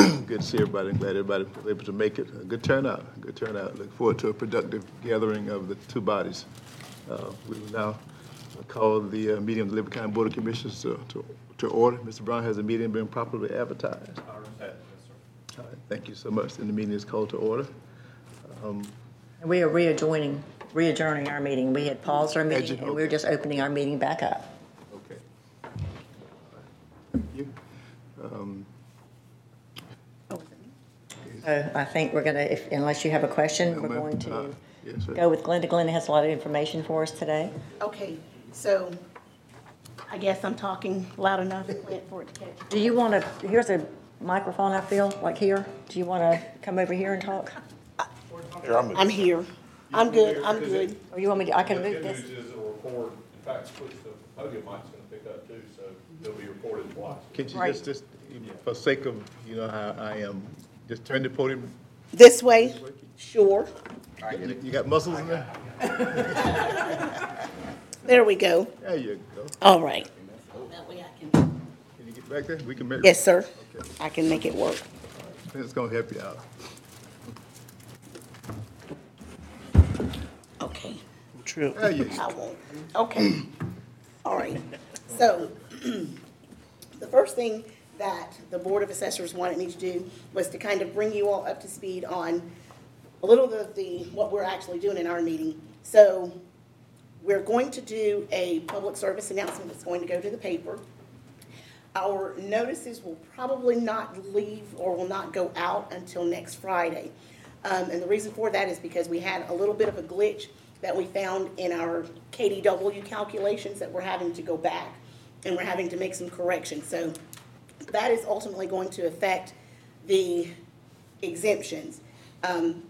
Good to see everybody. I'm Glad everybody was able to make it. A good turnout, a good turnout. Look forward to a productive gathering of the two bodies. Uh, We will now call the uh, meeting of the Liberty County Board of Commissioners to, to, to order. Mr. Brown, has the meeting been properly advertised? All right, thank you so much. And the meeting is called to order. And We are readjoining, readjourning our meeting. We had paused our meeting, and we were just opening our meeting back up. Okay. Thank you. Um, So I think we're gonna, unless you have a question, we're ma'am. going Uh, to yes, sir. go with Glenda. Glenda has a lot of information for us today. Okay, so I guess I'm talking loud enough for it to catch. Do you want to, here's a microphone, I feel, like here. Do you want to come over here and talk? Here, I'm I'm here. I'm good, I'm good. Or you want me to, I can The move good this? news is it'll record, in fact, switch the podium mic's gonna pick up too, so it'll be recorded twice. Can't you Right. just, just, for sake of, you know, how I am, just turn the podium, This way? Sure. you you got muscles in there? There we go. There you go. All right. That way I can. Can you get back there? We can measure. Yes, sir. I can make it work. It's gonna help you out. Okay. True. There you go. I won't. Okay. All right. So, the first thing that the Board of Assessors wanted me to do was to kind of bring you all up to speed on a little of the, what we're actually doing in our meeting. So, we're going to do a public service announcement that's going to go to the paper. Our notices will probably not leave or will not go out until next Friday. Um, and the reason for that is because we had a little bit of a glitch that we found in our KDW calculations that we're having to go back and we're having to make some corrections. So that is ultimately going to affect the exemptions. Um,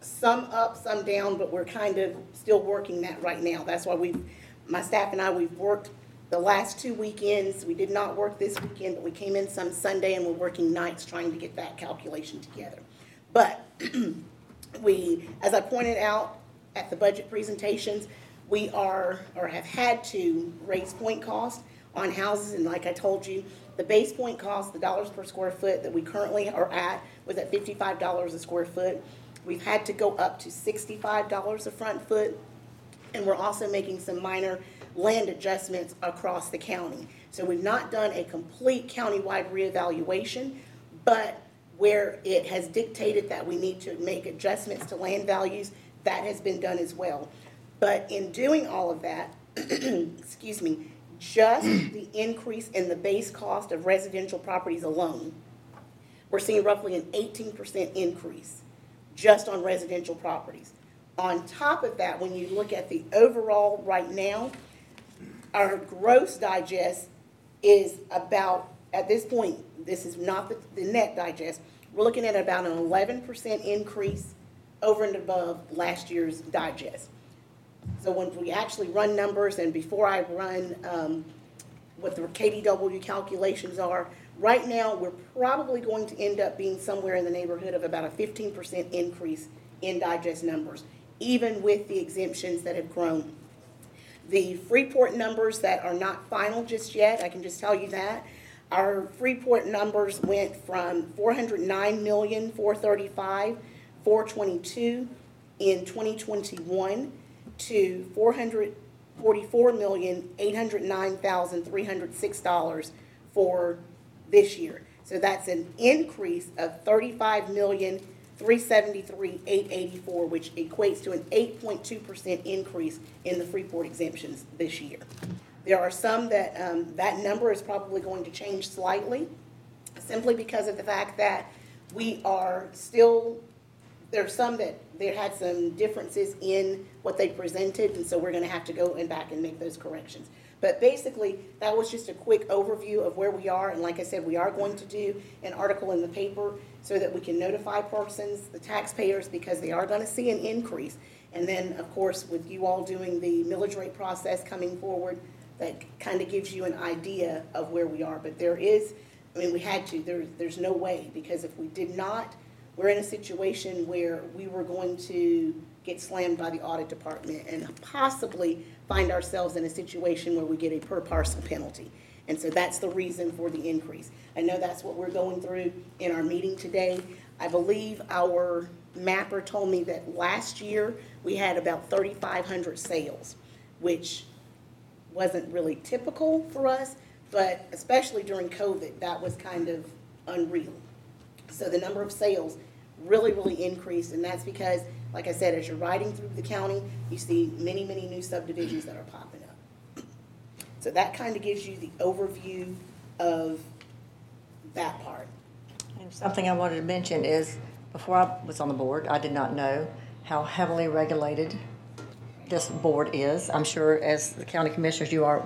some up, some down, but we're kind of still working that right now. That's why we've, my staff and I, we've worked the last two weekends. We did not work this weekend, but we came in some Sunday and we're working nights trying to get that calculation together. But we, as I pointed out at the budget presentations, we are, or have had to raise point cost on houses, and like I told you, the base point cost, the dollars per square foot that we currently are at, was at fifty-five dollars a square foot. We've had to go up to sixty-five dollars a front foot, and we're also making some minor land adjustments across the county. So we've not done a complete countywide reevaluation, but where it has dictated that we need to make adjustments to land values, that has been done as well. But in doing all of that, excuse me, just the increase in the base cost of residential properties alone, we're seeing roughly an eighteen percent increase just on residential properties. On top of that, when you look at the overall right now, our gross digest is about, at this point, this is not the, the net digest, we're looking at about an eleven percent increase over and above last year's digest. So when we actually run numbers, and before I run, um, what the KDW calculations are, right now, we're probably going to end up being somewhere in the neighborhood of about a fifteen percent increase in digest numbers, even with the exemptions that have grown. The Freeport numbers that are not final just yet, I can just tell you that. Our Freeport numbers went from four hundred nine million, four thirty-five, four twenty-two in twenty twenty-one to four hundred forty-four million, eight hundred nine thousand, three hundred six dollars for this year. So that's an increase of thirty-five million, three seventy-three, eight eighty-four, which equates to an eight point two percent increase in the Freeport exemptions this year. There are some that, um, that number is probably going to change slightly, simply because of the fact that we are still there are some that, there had some differences in what they presented, and so we're gonna have to go and back and make those corrections. But basically, that was just a quick overview of where we are, and like I said, we are going to do an article in the paper so that we can notify persons, the taxpayers, because they are gonna see an increase. And then, of course, with you all doing the millage rate process coming forward, that kind of gives you an idea of where we are. But there is, I mean, we had to, there, there's no way, because if we did not, we're in a situation where we were going to get slammed by the audit department and possibly find ourselves in a situation where we get a per parcel penalty. And so that's the reason for the increase. I know that's what we're going through in our meeting today. I believe our mapper told me that last year, we had about thirty-five hundred sales, which wasn't really typical for us, but especially during COVID, that was kind of unreal. So the number of sales really, really increased, and that's because, like I said, as you're riding through the county, you see many, many new subdivisions that are popping up. So that kind of gives you the overview of that part. And something I wanted to mention is, before I was on the board, I did not know how heavily regulated this board is. I'm sure as the county commissioners, you are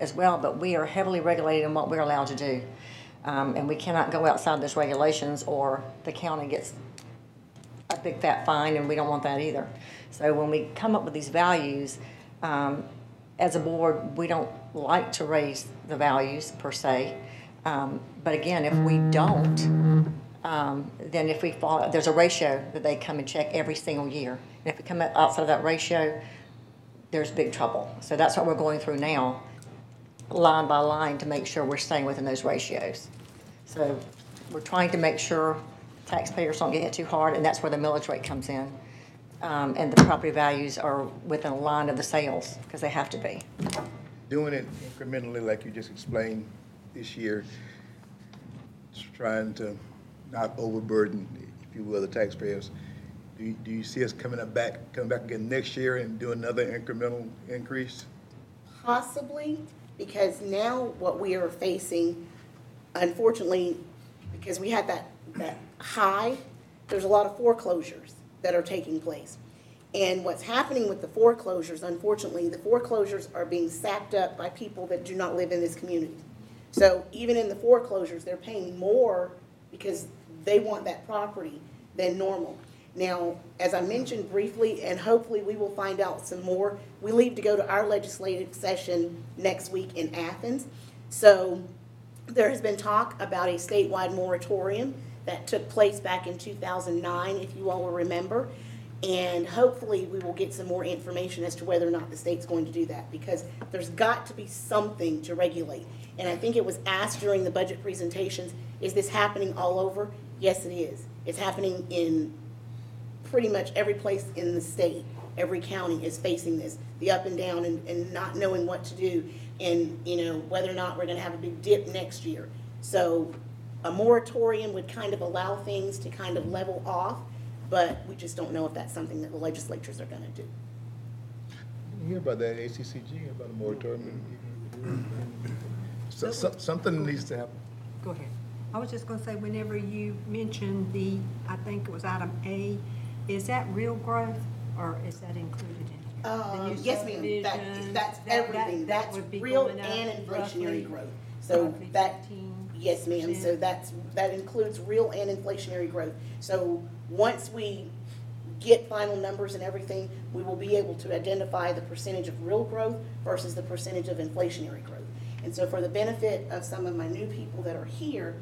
as well, but we are heavily regulated in what we're allowed to do. Um, and we cannot go outside those regulations or the county gets a big fat fine, and we don't want that either. So when we come up with these values, um, as a board, we don't like to raise the values per se. Um, but again, if we don't, um, then if we fall, there's a ratio that they come and check every single year. And if we come outside of that ratio, there's big trouble. So that's what we're going through now, line by line, to make sure we're staying within those ratios. So we're trying to make sure taxpayers don't get hit too hard, and that's where the millage rate comes in. Um, and the property values are within a line of the sales, because they have to be. Doing it incrementally, like you just explained this year, trying to not overburden, if you will, the taxpayers. Do you, do you see us coming up back, coming back again next year and do another incremental increase? Possibly, because now what we are facing, unfortunately, because we had that, that high, there's a lot of foreclosures that are taking place. And what's happening with the foreclosures, unfortunately, the foreclosures are being sapped up by people that do not live in this community. So even in the foreclosures, they're paying more because they want that property than normal. Now, as I mentioned briefly, and hopefully we will find out some more, we leave to go to our legislative session next week in Athens. So there has been talk about a statewide moratorium that took place back in 2009, if you all will remember. And hopefully, we will get some more information as to whether or not the state's going to do that, because there's got to be something to regulate. And I think it was asked during the budget presentations, is this happening all over? Yes, it is. It's happening in pretty much every place in the state. Every county is facing this, the up and down and, and not knowing what to do. And, you know, whether or not we're gonna have a big dip next year. So a moratorium would kind of allow things to kind of level off, but we just don't know if that's something that the legislatures are gonna do. You hear about that ACCG, about a moratorium? Mm-hmm. So, so- something needs to happen. Go ahead. I was just gonna say, whenever you mentioned the, I think it was item A, is that real growth, or is that included in Uh, yes, ma'am, that, that's that- that- everything, that that's would be real going up and roughly- inflationary growth. So roughly that, 15%. yes, ma'am, so that's, that includes real and inflationary growth. So once we get final numbers and everything, we will be able to identify the percentage of real growth versus the percentage of inflationary growth. And so for the benefit of some of my new people that are here,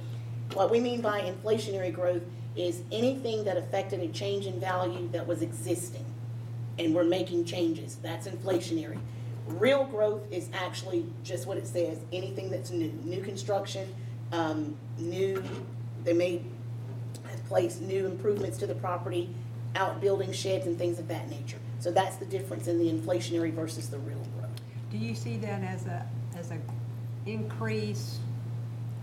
what we mean by inflationary growth is anything that affected a change in value that was existing and we're making changes. That's inflationary. Real growth is actually just what it says, anything that's new, new construction, um, new, they may have placed new improvements to the property, outbuilding sheds and things of that nature. So that's the difference in the inflationary versus the real growth. Do you see that as a, as a increase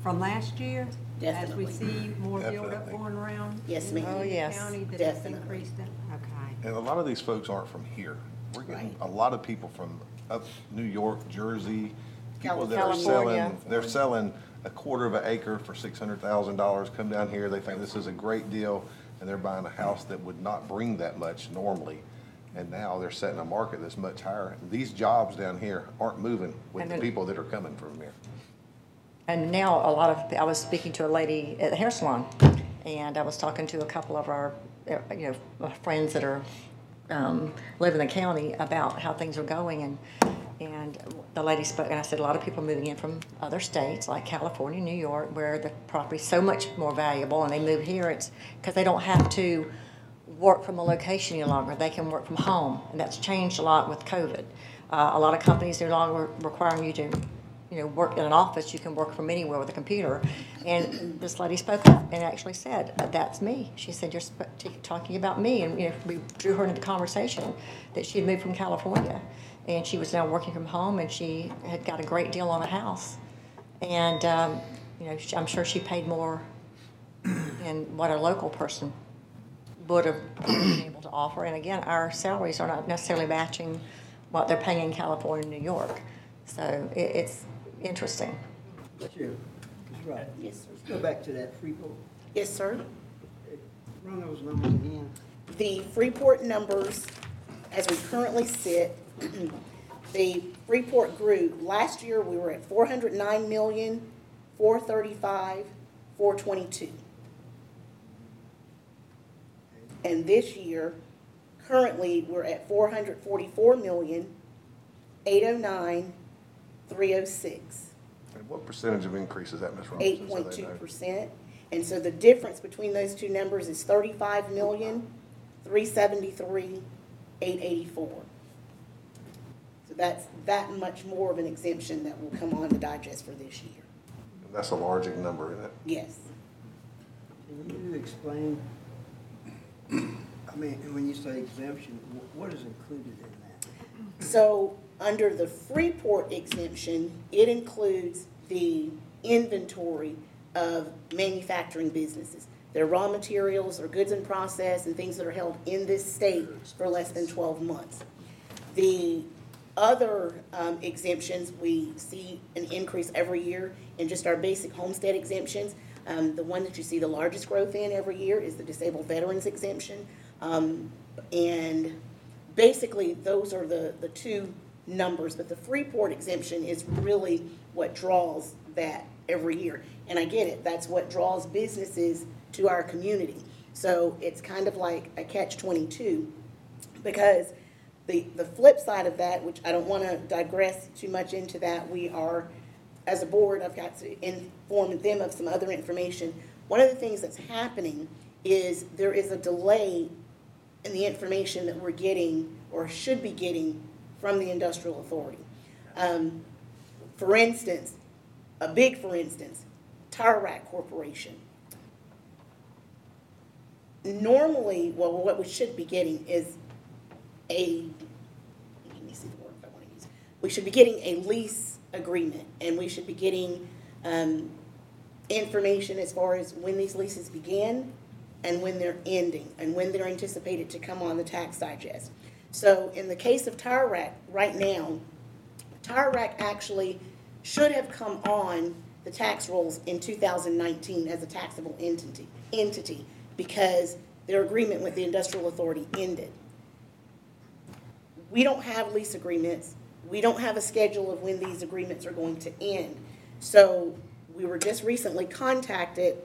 from last year? As we Definitely. see more buildup Definitely. going around? Yes, in ma'am. Oh, the yes. County that has Definitely. increased it? Okay. And a lot of these folks aren't from here. We're getting Right. a lot of people from up New York, Jersey, people that are California. selling, they're selling a quarter of an acre for six hundred thousand dollars, come down here, they think this is a great deal, and they're buying a house that would not bring that much normally. And now they're setting a market that's much higher. These jobs down here aren't moving with And the then- people that are coming from here. And now a lot of, I was speaking to a lady at the hair salon, and I was talking to a couple of our, you know, friends that are, um, live in the county about how things are going, and, and the lady spoke, and I said, a lot of people are moving in from other states, like California, New York, where the property's so much more valuable, and they move here, it's, because they don't have to work from a location any longer, they can work from home, and that's changed a lot with COVID. Uh, a lot of companies are no longer requiring you to, you know, work in an office, you can work from anywhere with a computer. And this lady spoke up and actually said, that's me. She said, you're sp- t- talking about me. And, you know, we drew her into the conversation that she had moved from California. And she was now working from home and she had got a great deal on a house. And, um, you know, I'm sure she paid more than what a local person would have been able to offer. And again, our salaries are not necessarily matching what they're paying in California and New York. So it, it's interesting. Chair, Ms. Wright, Yes, sir. let's go back to that Freeport. Yes, sir. Run those numbers again. The Freeport numbers, as we currently sit, the Freeport grew, last year, we were at four hundred nine million, four thirty-five, four twenty-two. And this year, currently, we're at four hundred forty-four million, eight oh nine, three oh six. And what percentage of increase is that, Ms. Robinson? eight so point they two know? percent. And so the difference between those two numbers is thirty-five million, three seventy-three, eight eighty-four. So that's that much more of an exemption that will come on the digest for this year. That's a large number, isn't it? Yes. Can you explain, I mean, when you say exemption, wh- what is included in that? So, under the Freeport exemption, it includes the inventory of manufacturing businesses. Their raw materials, or goods in process, and things that are held in this state for less than twelve months. The other um, exemptions, we see an increase every year in just our basic homestead exemptions. Um, The one that you see the largest growth in every year is the disabled veterans exemption. Um, And basically, those are the, the two numbers, but the Freeport exemption is really what draws that every year. And I get it, that's what draws businesses to our community. So it's kind of like a catch twenty-two, because the, the flip side of that, which I don't want to digress too much into that, we are, as a board, I've got to inform them of some other information. One of the things that's happening is there is a delay in the information that we're getting or should be getting from the industrial authority. Um, for instance, a big for instance, Tire Rack Corporation. Normally, well, what we should be getting is a, let me see the word I want to use. We should be getting a lease agreement, and we should be getting, um, information as far as when these leases began and when they're ending, and when they're anticipated to come on the tax digest. So in the case of Tire Rack, right now, Tire Rack actually should have come on the tax rolls in two thousand nineteen as a taxable entity, entity, because their agreement with the industrial authority ended. We don't have lease agreements. We don't have a schedule of when these agreements are going to end. So we were just recently contacted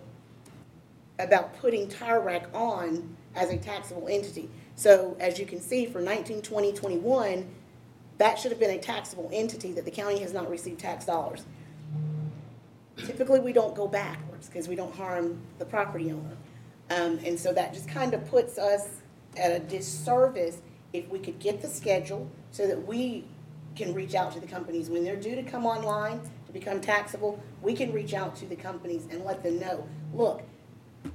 about putting Tire Rack on as a taxable entity. So as you can see, for 19, 20, 21, that should have been a taxable entity that the county has not received tax dollars. Typically, we don't go backwards because we don't harm the property owner. Um, and so that just kind of puts us at a disservice if we could get the schedule so that we can reach out to the companies when they're due to come online to become taxable. We can reach out to the companies and let them know, look,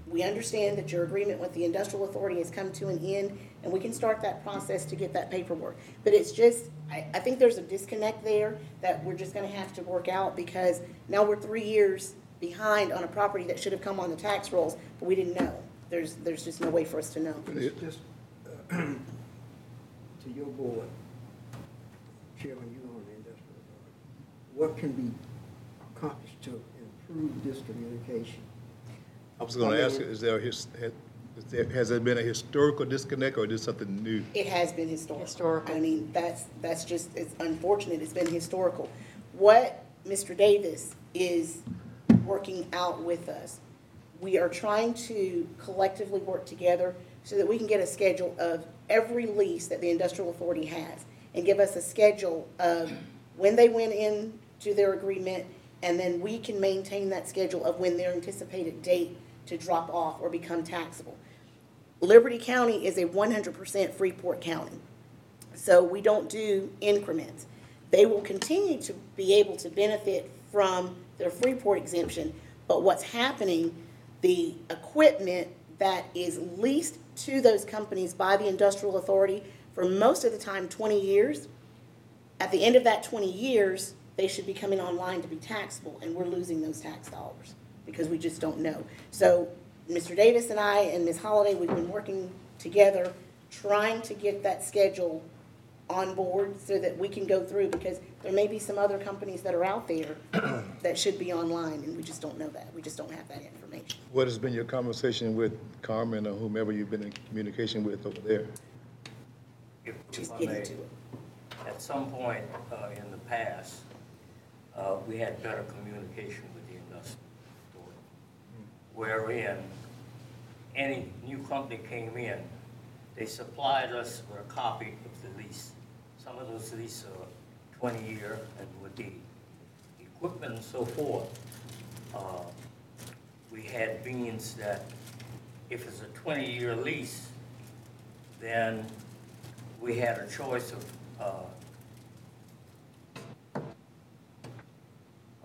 we understand that your agreement with the industrial authority has come to an end, and we can start that process to get that paperwork. But it's just, I, I think there's a disconnect there that we're just gonna have to work out, because now we're three years behind on a property that should have come on the tax rolls, but we didn't know. There's, there's just no way for us to know. Just, just, uh, to your board, Chairman, you on the industrial authority, what can be accomplished to improve this communication? I was gonna ask, is there, a his, has is there- has there been a historical disconnect or is this something new? It has been historical. Historical. I mean, that's, that's just, it's unfortunate, it's been historical. What Mr. Davis is working out with us, we are trying to collectively work together so that we can get a schedule of every lease that the industrial authority has and give us a schedule of when they went into their agreement, and then we can maintain that schedule of when their anticipated date to drop off or become taxable. Liberty County is a one hundred percent Freeport county. So we don't do increments. they will continue to be able to benefit from their Freeport exemption. But what's happening, the equipment that is leased to those companies by the industrial authority for most of the time, twenty years, at the end of that twenty years, they should be coming online to be taxable, and we're losing those tax dollars because we just don't know. So Mr. Davis and I and Ms. Holliday, we've been working together, trying to get that schedule on board so that we can go through, because there may be some other companies that are out there that should be online, and we just don't know that. We just don't have that information. What has been your conversation with Carmen or whomever you've been in communication with over there? If She's I getting may, to it. At some point uh, in the past, uh, we had better communication with the industrial authority, wherein any new company came in, they supplied us with a copy of the lease. Some of those leases are 20-year and with the equipment and so forth. uh, We had means that if it's a 20-year lease, then we had a choice of uh,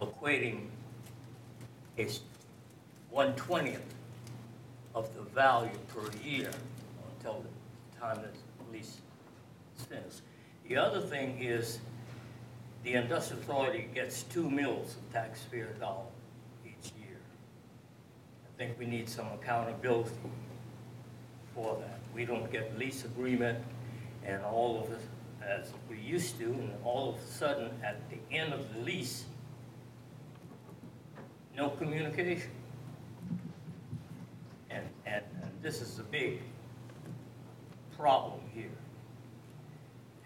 equating a one twentieth of the value per year until the time the lease finished. The other thing is, the industrial authority gets two mills of taxpayer dollar each year. I think we need some accountability for that. We don't get lease agreement and all of it as we used to, and all of a sudden, at the end of the lease, no communication. And, and, and this is a big problem here.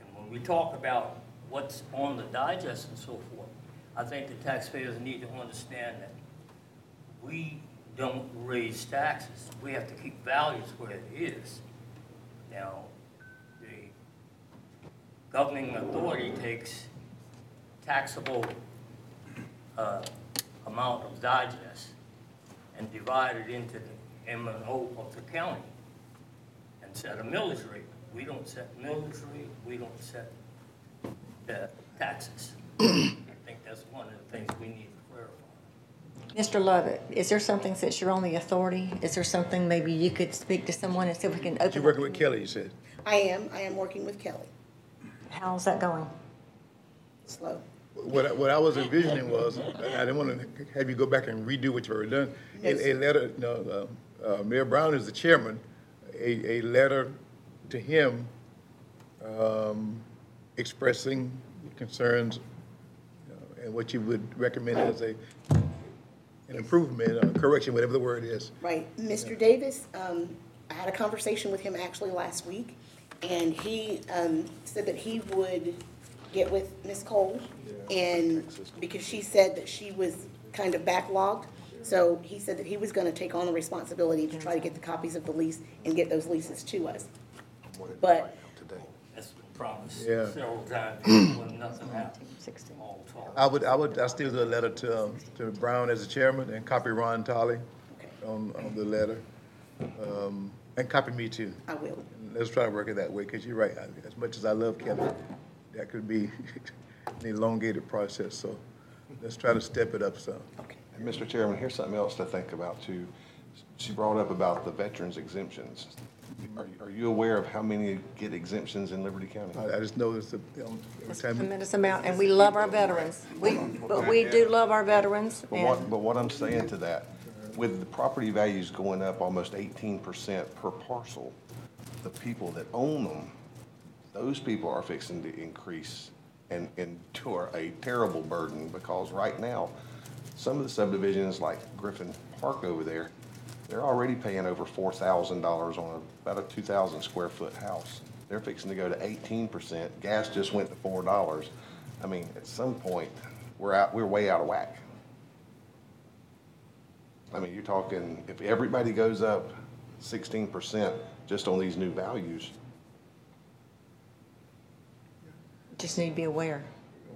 And when we talk about what's on the digest and so forth, I think the taxpayers need to understand that we don't raise taxes. We have to keep values where it is. Now, the governing authority takes taxable uh, amount of digest and divide it into the M the O of the county and set a millage rate. We don't set millage rate, we don't set the taxes. I think that's one of the things we need to clarify. Mr. Lovett, is there something, since you're on the authority, is there something maybe you could speak to someone and see if we can open? You're working with Kelly, you said? I am, I am working with Kelly, How's that going? slow. What, I- what I was envisioning was, I I didn't want to have you go back and redo what you've already done. A, a letter, no, uh, uh, Mayor Brown is the chairman, a, a letter to him, um, expressing concerns uh, and what you would recommend as a, an improvement, or correction, whatever the word is. Right. Mr. Davis, um, I had a conversation with him actually last week, and he, um, said that he would get with Ms. Cole, and, because she said that she was kind of backlogged, so he said that he was gonna take on the responsibility to try to get the copies of the lease and get those leases to us. But That's been promised Yeah. several times, when nothing happened. 16. All talk. I would, I would, I still do a letter to, um, to Brown as the chairman and copy Ron Tolley on, on the letter. Um, and copy me too. I will. Let's try to work it that way, because you're right, I- as much as I love Kelly, that could be an elongated process, so let's try to step it up some. Okay. And Mr. Chairman, here's something else to think about too. She brought up about the veterans exemptions. Are, are you aware of how many get exemptions in Liberty County? I, I just noticed that, you know, every It's a time, tremendous amount, and we love our veterans. We, but we do love our veterans, But what, and but what I'm saying to that, with the property values going up almost eighteen percent per parcel, the people that own them, those people are fixing to increase and endure a terrible burden, because right now, some of the subdivisions like Griffin Park over there, they're already paying over four thousand dollars on about a two thousand square foot house. They're fixing to go to eighteen percent, gas just went to four dollars. I mean, at some point, we're out, we're way out of whack. I mean, you're talking, if everybody goes up sixteen percent just on these new values, just need to be aware,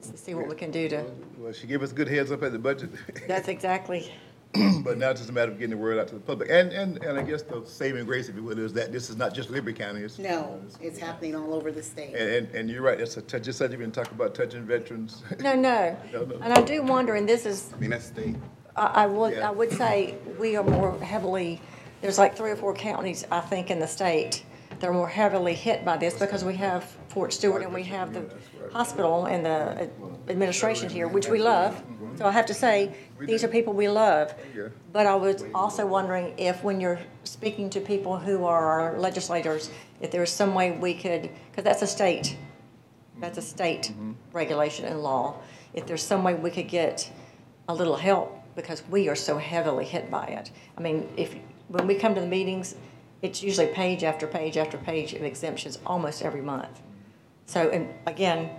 see what we can do to, well, she gave us good heads up at the budget. that's exactly, But now it's just a matter of getting the word out to the public. And, and, and I guess the saving grace, if you will, is that this is not just Liberty County. it's- No, it's happening all over the state. And, and, and you're right, it's a touch, just like you've been talking about touching veterans. No, no. No, no. And I do wonder, and this is, I mean, that's state. I, I would, Yeah. I would say we are more heavily, there's like three or four counties, I think, in the state that are more heavily hit by this because we have Fort Stewart and we have the hospital and the uh, administration here, which we love. So I have to say, these are people we love. But I was also wondering if, when you're speaking to people who are our legislators, if there's some way we could, because that's a state, that's a state regulation and law. If there's some way we could get a little help, because we are so heavily hit by it. I mean, if, when we come to the meetings, it's usually page after page after page of exemptions almost every month. So, and again,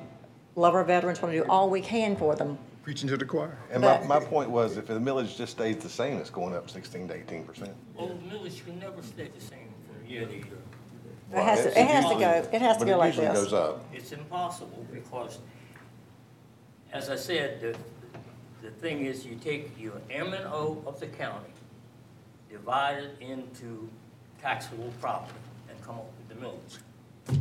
love our veterans, want to do all we can for them. Preaching to the choir. And my, But- my point was, if the millage just stays the same, it's going up sixteen to eighteen percent. Well, the millage can never stay the same from year to year. It has to, it has to go, it has to go like But it usually this. goes up. It's impossible because, as I said, the, the thing is you take your M and O of the county, divide it into taxable property and come up with the millage.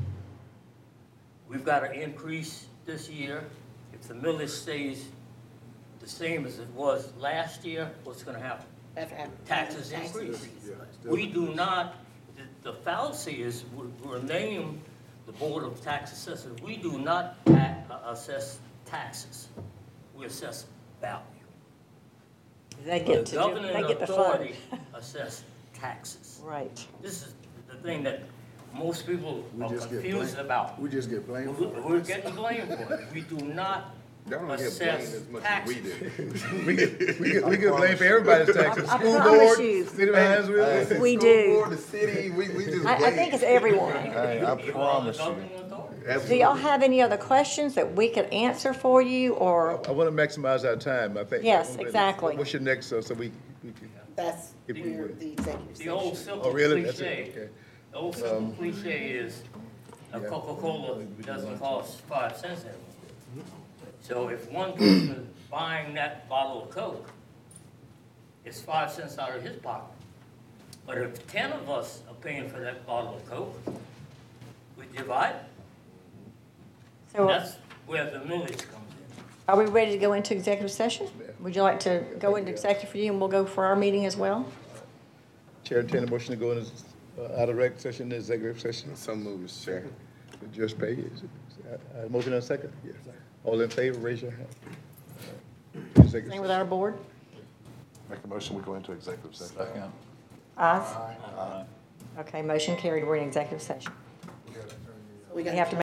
We've got an increase this year. If the millage stays the same as it was last year, what's gonna happen? Have- have- taxes increase. increase. We do not, the- the fallacy is, we're- we're named the Board of Tax Assessors. We do not ta- uh, assess taxes. We assess value. They get to The do, they get the fun. authority assess taxes. Right. This is the thing that most people We are just get confused blamed. about. We just get blamed We're for it. we're getting blamed for it. We do not Y'all don't get blamed assess as much as we taxes. do. We get, we get, we get blamed for everybody's taxes. I- I School promise board, you. city of Hinesville. We School do. board, The city, we, we just. I, I think it's everyone. Hey, I You are the promise you. governing authority. Do y'all have any other questions that we could answer for you, or, I want to maximize our time, I think. Yes, exactly. What's your next, uh, so we, we That's If you where would. the executive The old session. simple oh, really? That's cliche. it, okay. The old simple um, cliche is a Coca-Cola doesn't cost five cents anymore. Mm-hmm. So if one person is buying that bottle of Coke, it's five cents out of his pocket. But if ten of us are paying for that bottle of Coke, we divide, so that's where the millage comes in. are we ready to go into executive session? Would you like to go into executive for you, and we'll go for our meeting as well? Chair, entertain a motion to go into, uh, out of rec session, to executive session. Some moves, Chair. Just pay, is it, uh, motion and second? Yes. All in favor, raise your hand. Executive Same with our board? Make a motion, we go into executive session. Ayes? Okay, motion carried, we're in executive session. We We have to